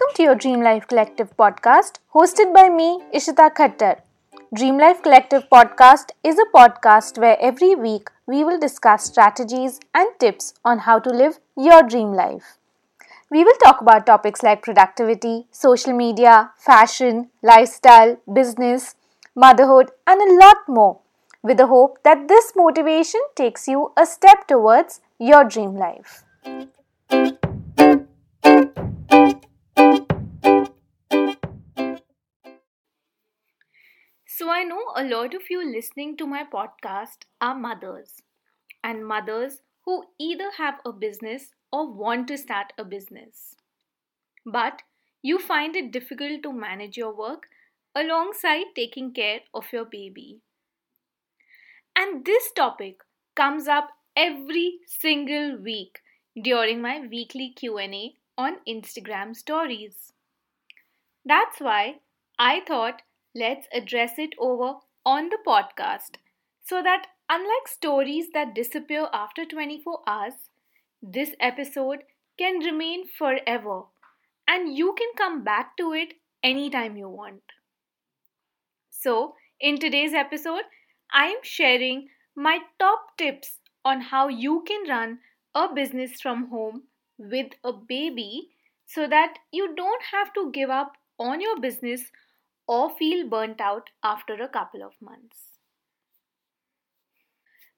Welcome to your Dream Life Collective podcast, hosted by me, Ishita Khattar. Dream Life Collective podcast is a podcast where every week we will discuss strategies and tips on how to live your dream life. We will talk about topics like productivity, social media, fashion, lifestyle, business, motherhood, and a lot more, with the hope that this motivation takes you a step towards your dream life. I know a lot of you listening to my podcast are mothers, and mothers who either have a business or want to start a business. But you find it difficult to manage your work alongside taking care of your baby. And this topic comes up every single week during my weekly Q&A on Instagram stories. That's why I thought let's address it over on the podcast so that unlike stories that disappear after 24 hours, this episode can remain forever and you can come back to it anytime you want. So, in today's episode, I am sharing my top tips on how you can run a business from home with a baby so that you don't have to give up on your business or feel burnt out after a couple of months.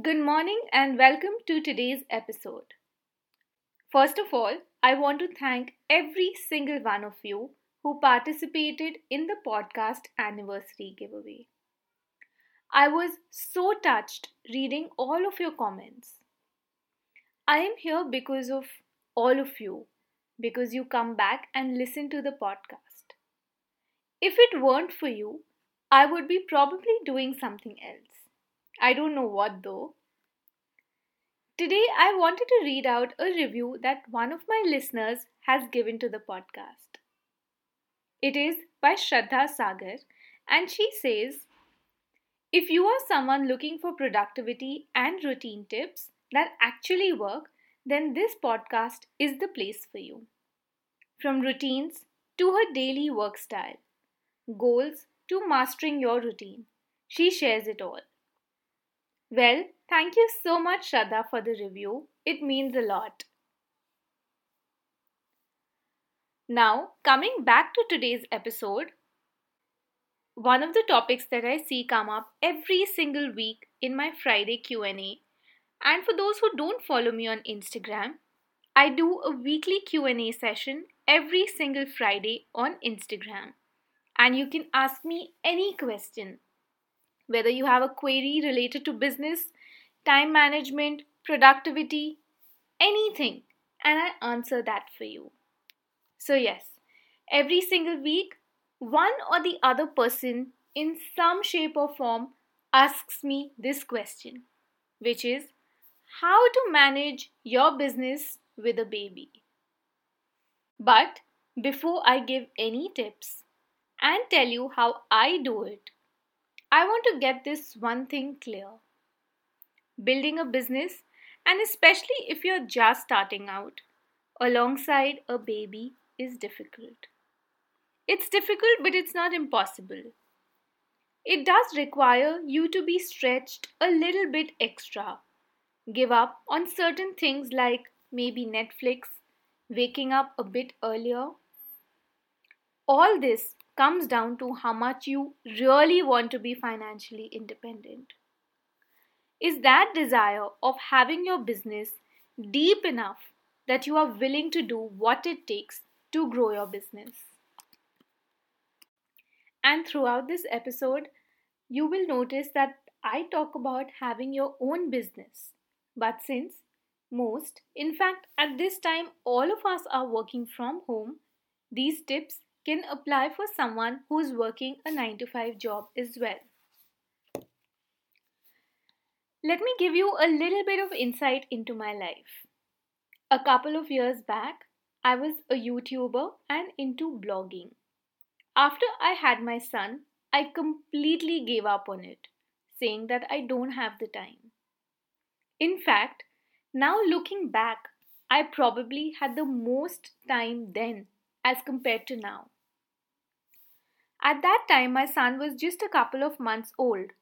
Good morning and welcome to today's episode. First of all, I want to thank every single one of you who participated in the podcast anniversary giveaway. I was so touched reading all of your comments. I am here because of all of you, because you come back and listen to the podcast. If it weren't for you, I would be probably doing something else. I don't know what though. Today, I wanted to read out a review that one of my listeners has given to the podcast. It is by Shraddha Sagar, and she says If you are someone looking for productivity and routine tips that actually work, then this podcast is the place for you. From routines to her daily work style goals to mastering your routine. She shares it all. Well, thank you so much, Shraddha, for the review. It means a lot. Now, coming back to today's episode, one of the topics that I see come up every single week in my Friday Q&A, and for those who don't follow me on Instagram, I do a weekly Q&A session every single Friday on Instagram and you can ask me any question. Whether you have a query related to business, time management, productivity, anything, and I answer that for you. So, yes, every single week, one or the other person in some shape or form asks me this question, which is how to manage your business with a baby. But before I give any tips, and tell you how I do it, I want to get this one thing clear. Building a business, and especially if you're just starting out, alongside a baby is difficult. It's difficult, but it's not impossible. It does require you to be stretched a little bit extra, give up on certain things like maybe Netflix, waking up a bit earlier. All this comes down to how much you really want to be financially independent. Is that desire of having your business deep enough that you are willing to do what it takes to grow your business? And throughout this episode, you will notice that I talk about having your own business. But since most, in fact, at this time, all of us are working from home, these tips can apply for someone who is working a 9 to 5 job as well. Let me give you a little bit of insight into my life. A couple of years back, I was a YouTuber and into blogging. After I had my son, I completely gave up on it, saying that I don't have the time. In fact, now looking back, I probably had the most time then as compared to now. At that time, my son was just a couple of months old,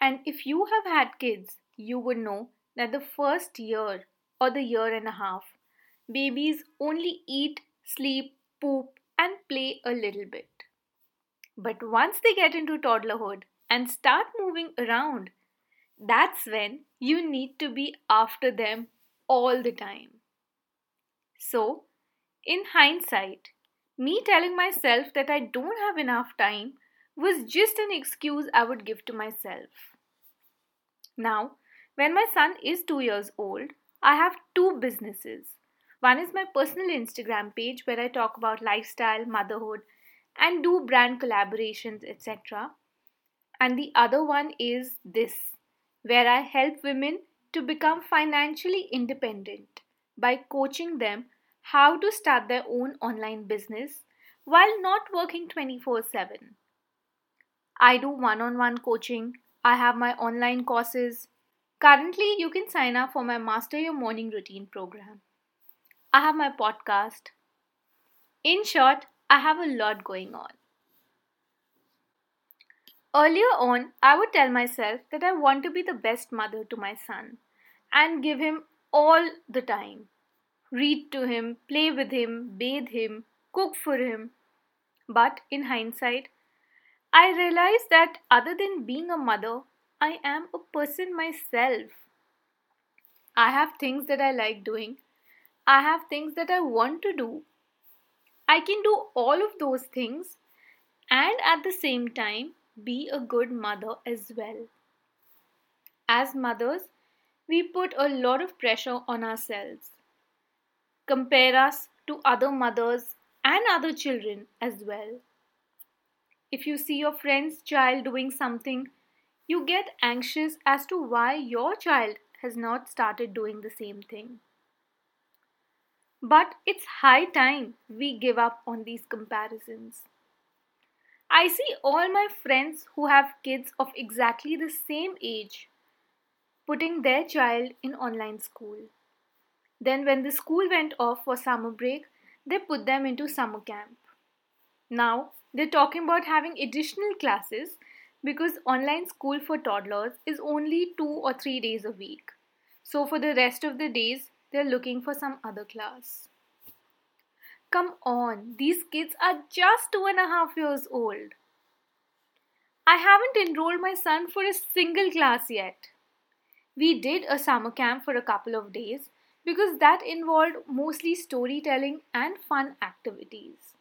and if you have had kids, you would know that the first year or the year and a half, babies only eat, sleep, poop, and play a little bit. But once they get into toddlerhood and start moving around, that's when you need to be after them all the time. So, in hindsight, me telling myself that I don't have enough time was just an excuse I would give to myself. Now, when my son is two years old, I have two businesses. One is my personal Instagram page where I talk about lifestyle, motherhood, and do brand collaborations, etc. And the other one is this, where I help women to become financially independent by coaching them how to start their own online business while not working 24 7. I do one on one coaching, I have my online courses, Currently, you can sign up for my Master Your Morning Routine program. I have my podcast. In short, I have a lot going on. Earlier on, I would tell myself that I want to be the best mother to my son and give him all the time. Read to him, play with him, bathe him, cook for him. But in hindsight, I realized that other than being a mother, I am a person myself. I have things that I like doing. I have things that I want to do. I can do all of those things and at the same time be a good mother as well. As mothers, we put a lot of pressure on ourselves. Compare us to other mothers and other children as well. If you see your friend's child doing something you get anxious as to why your child has not started doing the same thing. But it's high time we give up on these comparisons. I see all my friends who have kids of exactly the same age putting their child in online school. Then, when the school went off for summer break, they put them into summer camp. Now, they're talking about having additional classes because online school for toddlers is only two or three days a week. So for the rest of the days, they're looking for some other class. Come on, these kids are just two and a half years old. I haven't enrolled my son for a single class yet. We did a summer camp for a couple of days because that involved mostly storytelling and fun activities.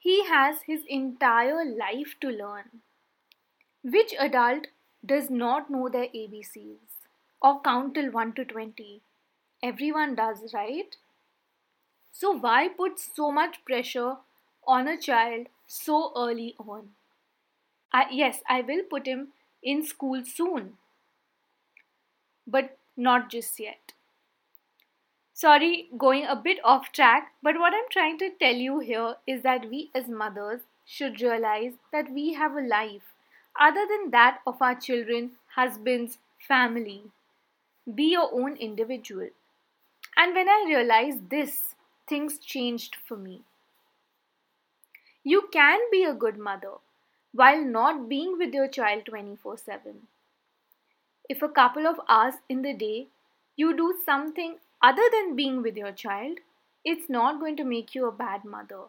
He has his entire life to learn. Which adult does not know their ABCs or count till 1 to 20? Everyone does, right? So, why put so much pressure on a child so early on? I, yes, I will put him in school soon, but not just yet. Sorry, going a bit off track, but what I'm trying to tell you here is that we as mothers should realize that we have a life other than that of our children, husbands, family. Be your own individual. And when I realized this, things changed for me. You can be a good mother while not being with your child 24 7. If a couple of hours in the day you do something other than being with your child, it's not going to make you a bad mother.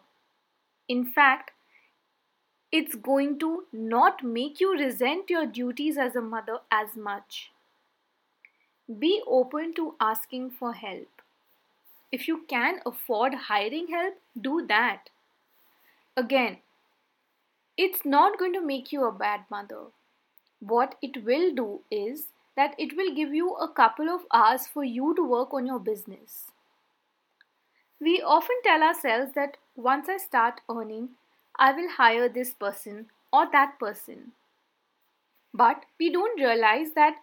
In fact, it's going to not make you resent your duties as a mother as much. Be open to asking for help. If you can afford hiring help, do that. Again, it's not going to make you a bad mother. What it will do is that it will give you a couple of hours for you to work on your business. We often tell ourselves that once I start earning, I will hire this person or that person. But we don't realize that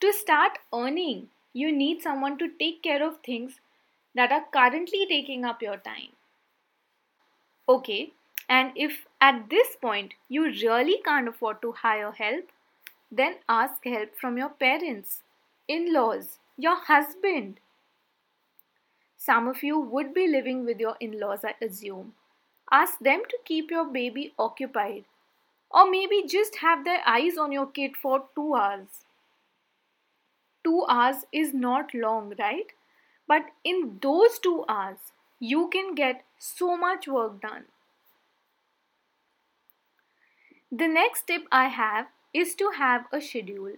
to start earning, you need someone to take care of things that are currently taking up your time. Okay, and if at this point you really can't afford to hire help, then ask help from your parents, in laws, your husband. Some of you would be living with your in laws, I assume. Ask them to keep your baby occupied. Or maybe just have their eyes on your kid for two hours. Two hours is not long, right? But in those two hours, you can get so much work done. The next tip I have is to have a schedule.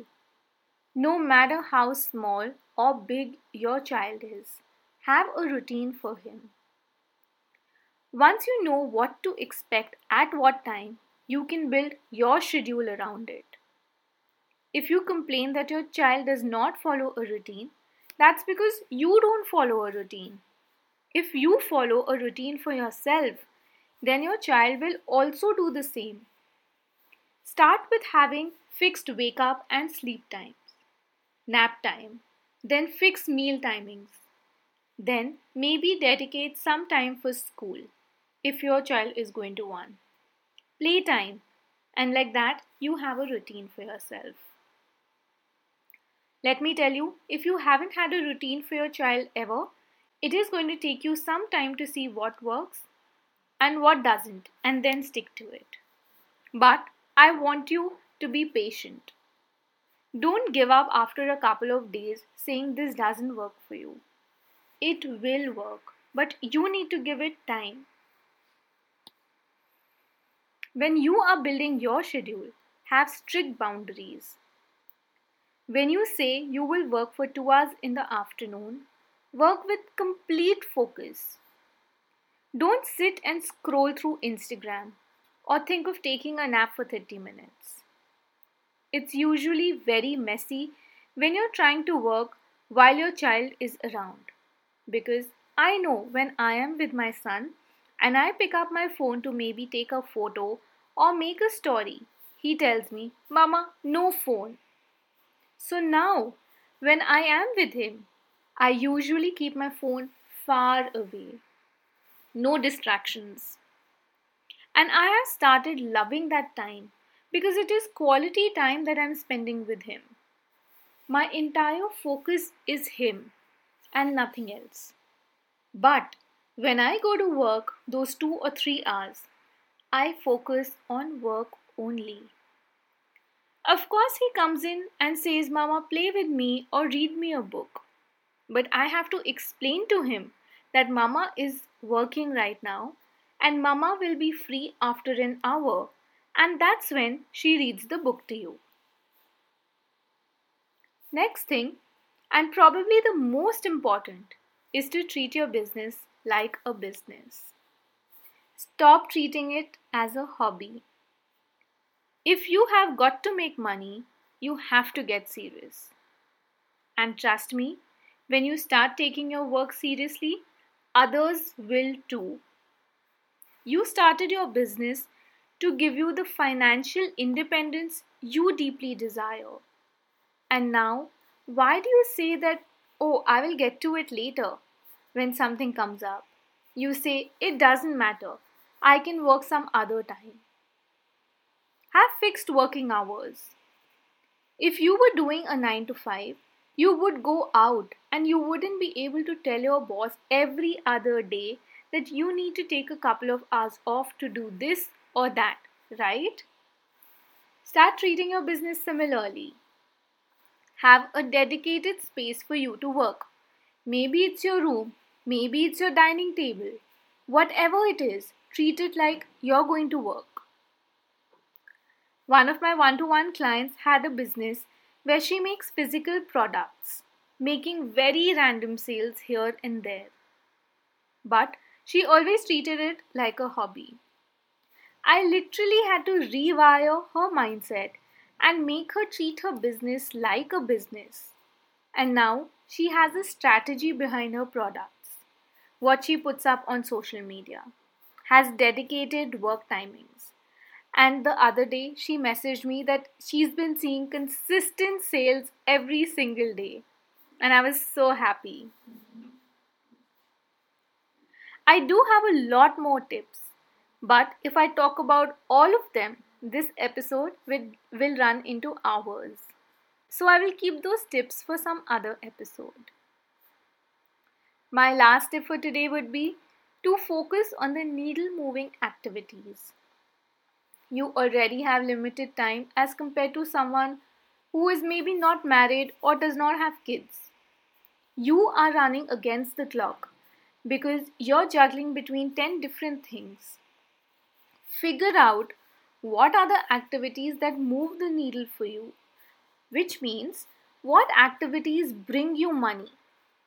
No matter how small or big your child is, have a routine for him. Once you know what to expect at what time, you can build your schedule around it. If you complain that your child does not follow a routine, that's because you don't follow a routine. If you follow a routine for yourself, then your child will also do the same. Start with having fixed wake up and sleep times, nap time, then fix meal timings. Then maybe dedicate some time for school if your child is going to one. Playtime, and like that, you have a routine for yourself. Let me tell you, if you haven't had a routine for your child ever, it is going to take you some time to see what works and what doesn't, and then stick to it. But I want you to be patient. Don't give up after a couple of days saying this doesn't work for you. It will work, but you need to give it time. When you are building your schedule, have strict boundaries. When you say you will work for two hours in the afternoon, work with complete focus. Don't sit and scroll through Instagram or think of taking a nap for 30 minutes. It's usually very messy when you're trying to work while your child is around. Because I know when I am with my son and I pick up my phone to maybe take a photo or make a story, he tells me, Mama, no phone. So now, when I am with him, I usually keep my phone far away. No distractions. And I have started loving that time because it is quality time that I'm spending with him. My entire focus is him and nothing else. But when I go to work, those two or three hours, I focus on work only. Of course, he comes in and says, Mama, play with me or read me a book. But I have to explain to him that Mama is working right now and Mama will be free after an hour, and that's when she reads the book to you. Next thing, and probably the most important, is to treat your business like a business. Stop treating it as a hobby. If you have got to make money, you have to get serious. And trust me, when you start taking your work seriously, others will too. You started your business to give you the financial independence you deeply desire. And now, why do you say that, oh, I will get to it later when something comes up? You say, it doesn't matter, I can work some other time. Have fixed working hours. If you were doing a 9 to 5, you would go out and you wouldn't be able to tell your boss every other day that you need to take a couple of hours off to do this or that, right? Start treating your business similarly. Have a dedicated space for you to work. Maybe it's your room, maybe it's your dining table. Whatever it is, treat it like you're going to work. One of my one to one clients had a business where she makes physical products, making very random sales here and there. But she always treated it like a hobby. I literally had to rewire her mindset and make her treat her business like a business. And now she has a strategy behind her products, what she puts up on social media, has dedicated work timings. And the other day, she messaged me that she's been seeing consistent sales every single day. And I was so happy. I do have a lot more tips, but if I talk about all of them, this episode will, will run into hours. So I will keep those tips for some other episode. My last tip for today would be to focus on the needle moving activities. You already have limited time as compared to someone who is maybe not married or does not have kids. You are running against the clock because you're juggling between 10 different things. Figure out what are the activities that move the needle for you, which means what activities bring you money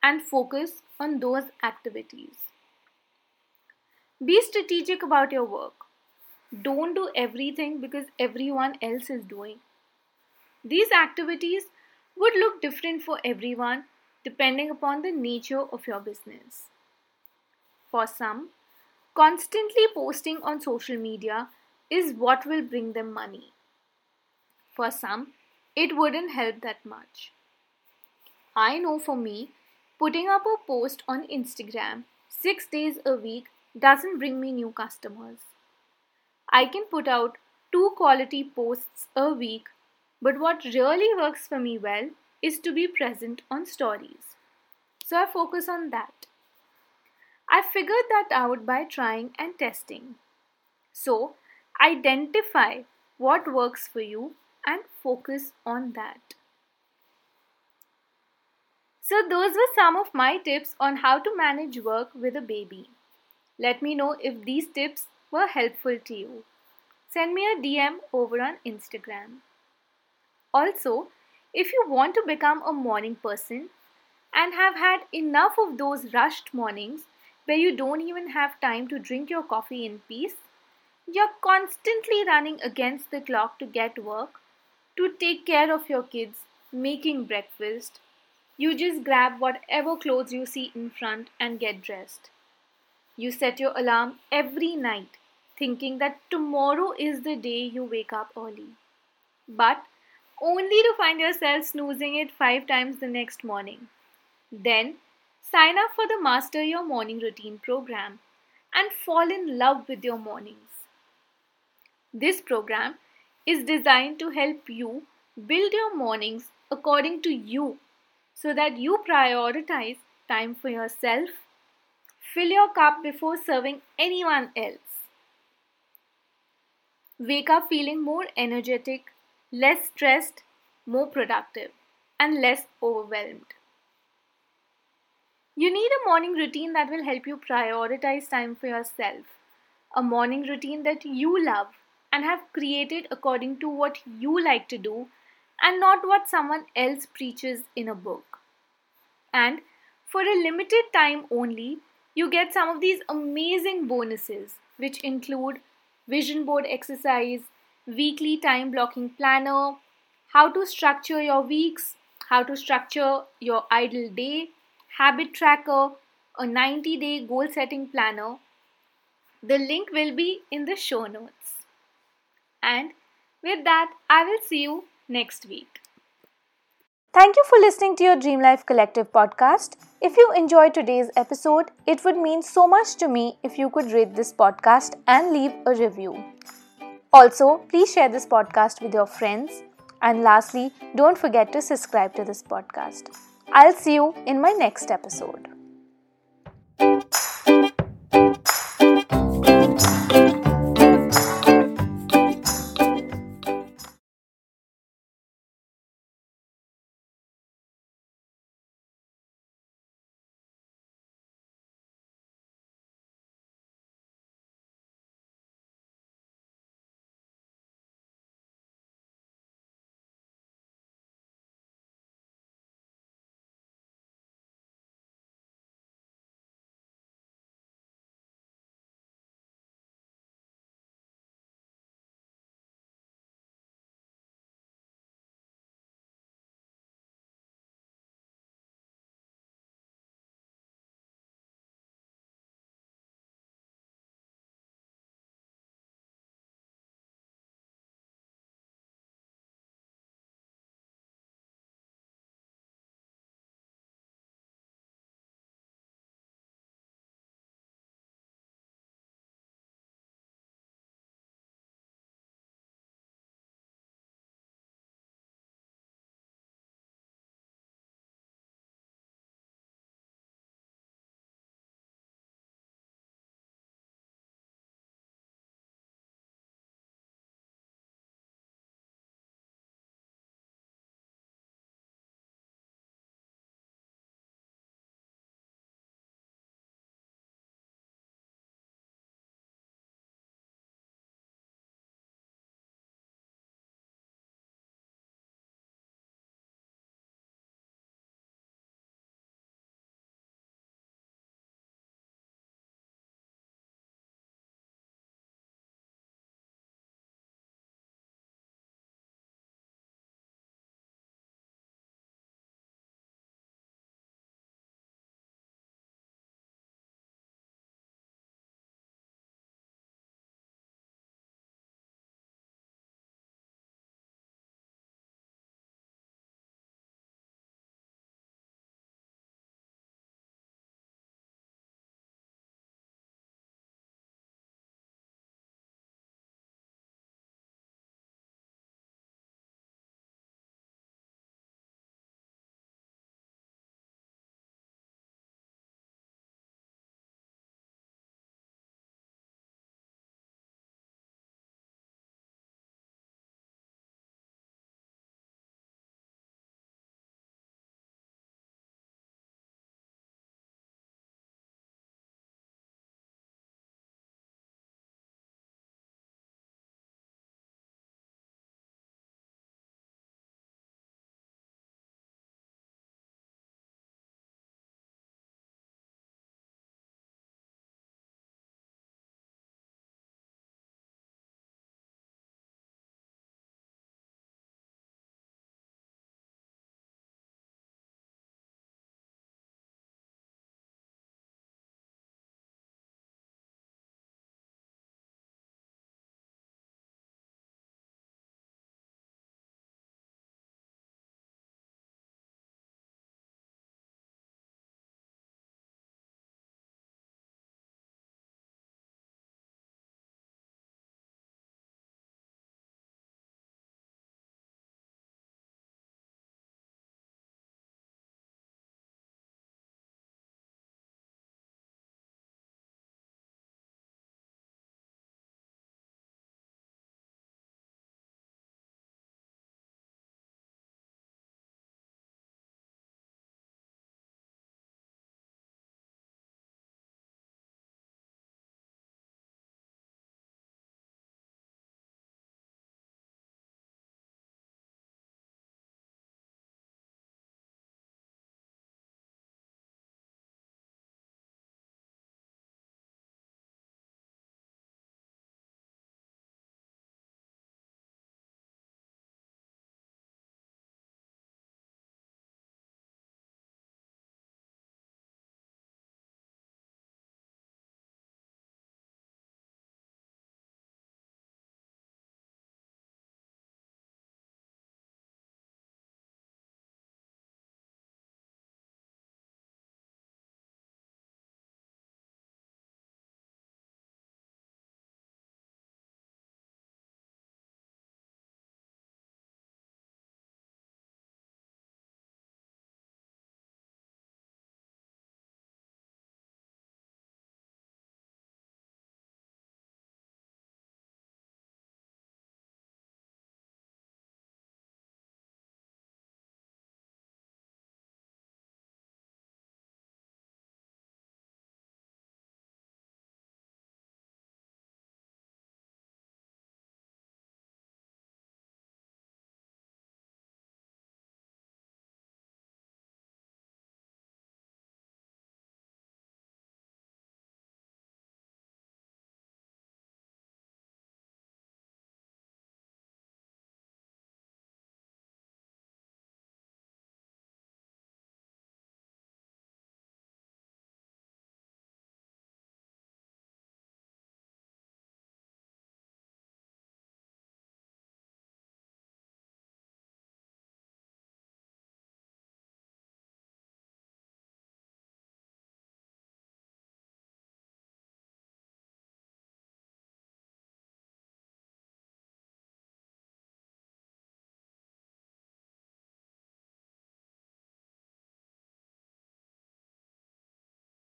and focus on those activities. Be strategic about your work. Don't do everything because everyone else is doing. These activities would look different for everyone depending upon the nature of your business. For some, constantly posting on social media is what will bring them money. For some, it wouldn't help that much. I know for me, putting up a post on Instagram six days a week doesn't bring me new customers. I can put out two quality posts a week, but what really works for me well is to be present on stories. So I focus on that. I figured that out by trying and testing. So identify what works for you and focus on that. So, those were some of my tips on how to manage work with a baby. Let me know if these tips were helpful to you. Send me a DM over on Instagram. Also, if you want to become a morning person and have had enough of those rushed mornings where you don't even have time to drink your coffee in peace, you're constantly running against the clock to get work, to take care of your kids, making breakfast. You just grab whatever clothes you see in front and get dressed. You set your alarm every night thinking that tomorrow is the day you wake up early. But only to find yourself snoozing it five times the next morning. Then sign up for the Master Your Morning Routine program and fall in love with your mornings. This program is designed to help you build your mornings according to you so that you prioritize time for yourself, fill your cup before serving anyone else. Wake up feeling more energetic, less stressed, more productive, and less overwhelmed. You need a morning routine that will help you prioritize time for yourself, a morning routine that you love and have created according to what you like to do and not what someone else preaches in a book. And for a limited time only, you get some of these amazing bonuses, which include vision board exercise, weekly time blocking planner, how to structure your weeks, how to structure your idle day, habit tracker, a 90 day goal setting planner. The link will be in the show notes. And with that, I will see you next week. Thank you for listening to your Dream Life Collective podcast. If you enjoyed today's episode, it would mean so much to me if you could rate this podcast and leave a review. Also, please share this podcast with your friends. And lastly, don't forget to subscribe to this podcast. I'll see you in my next episode.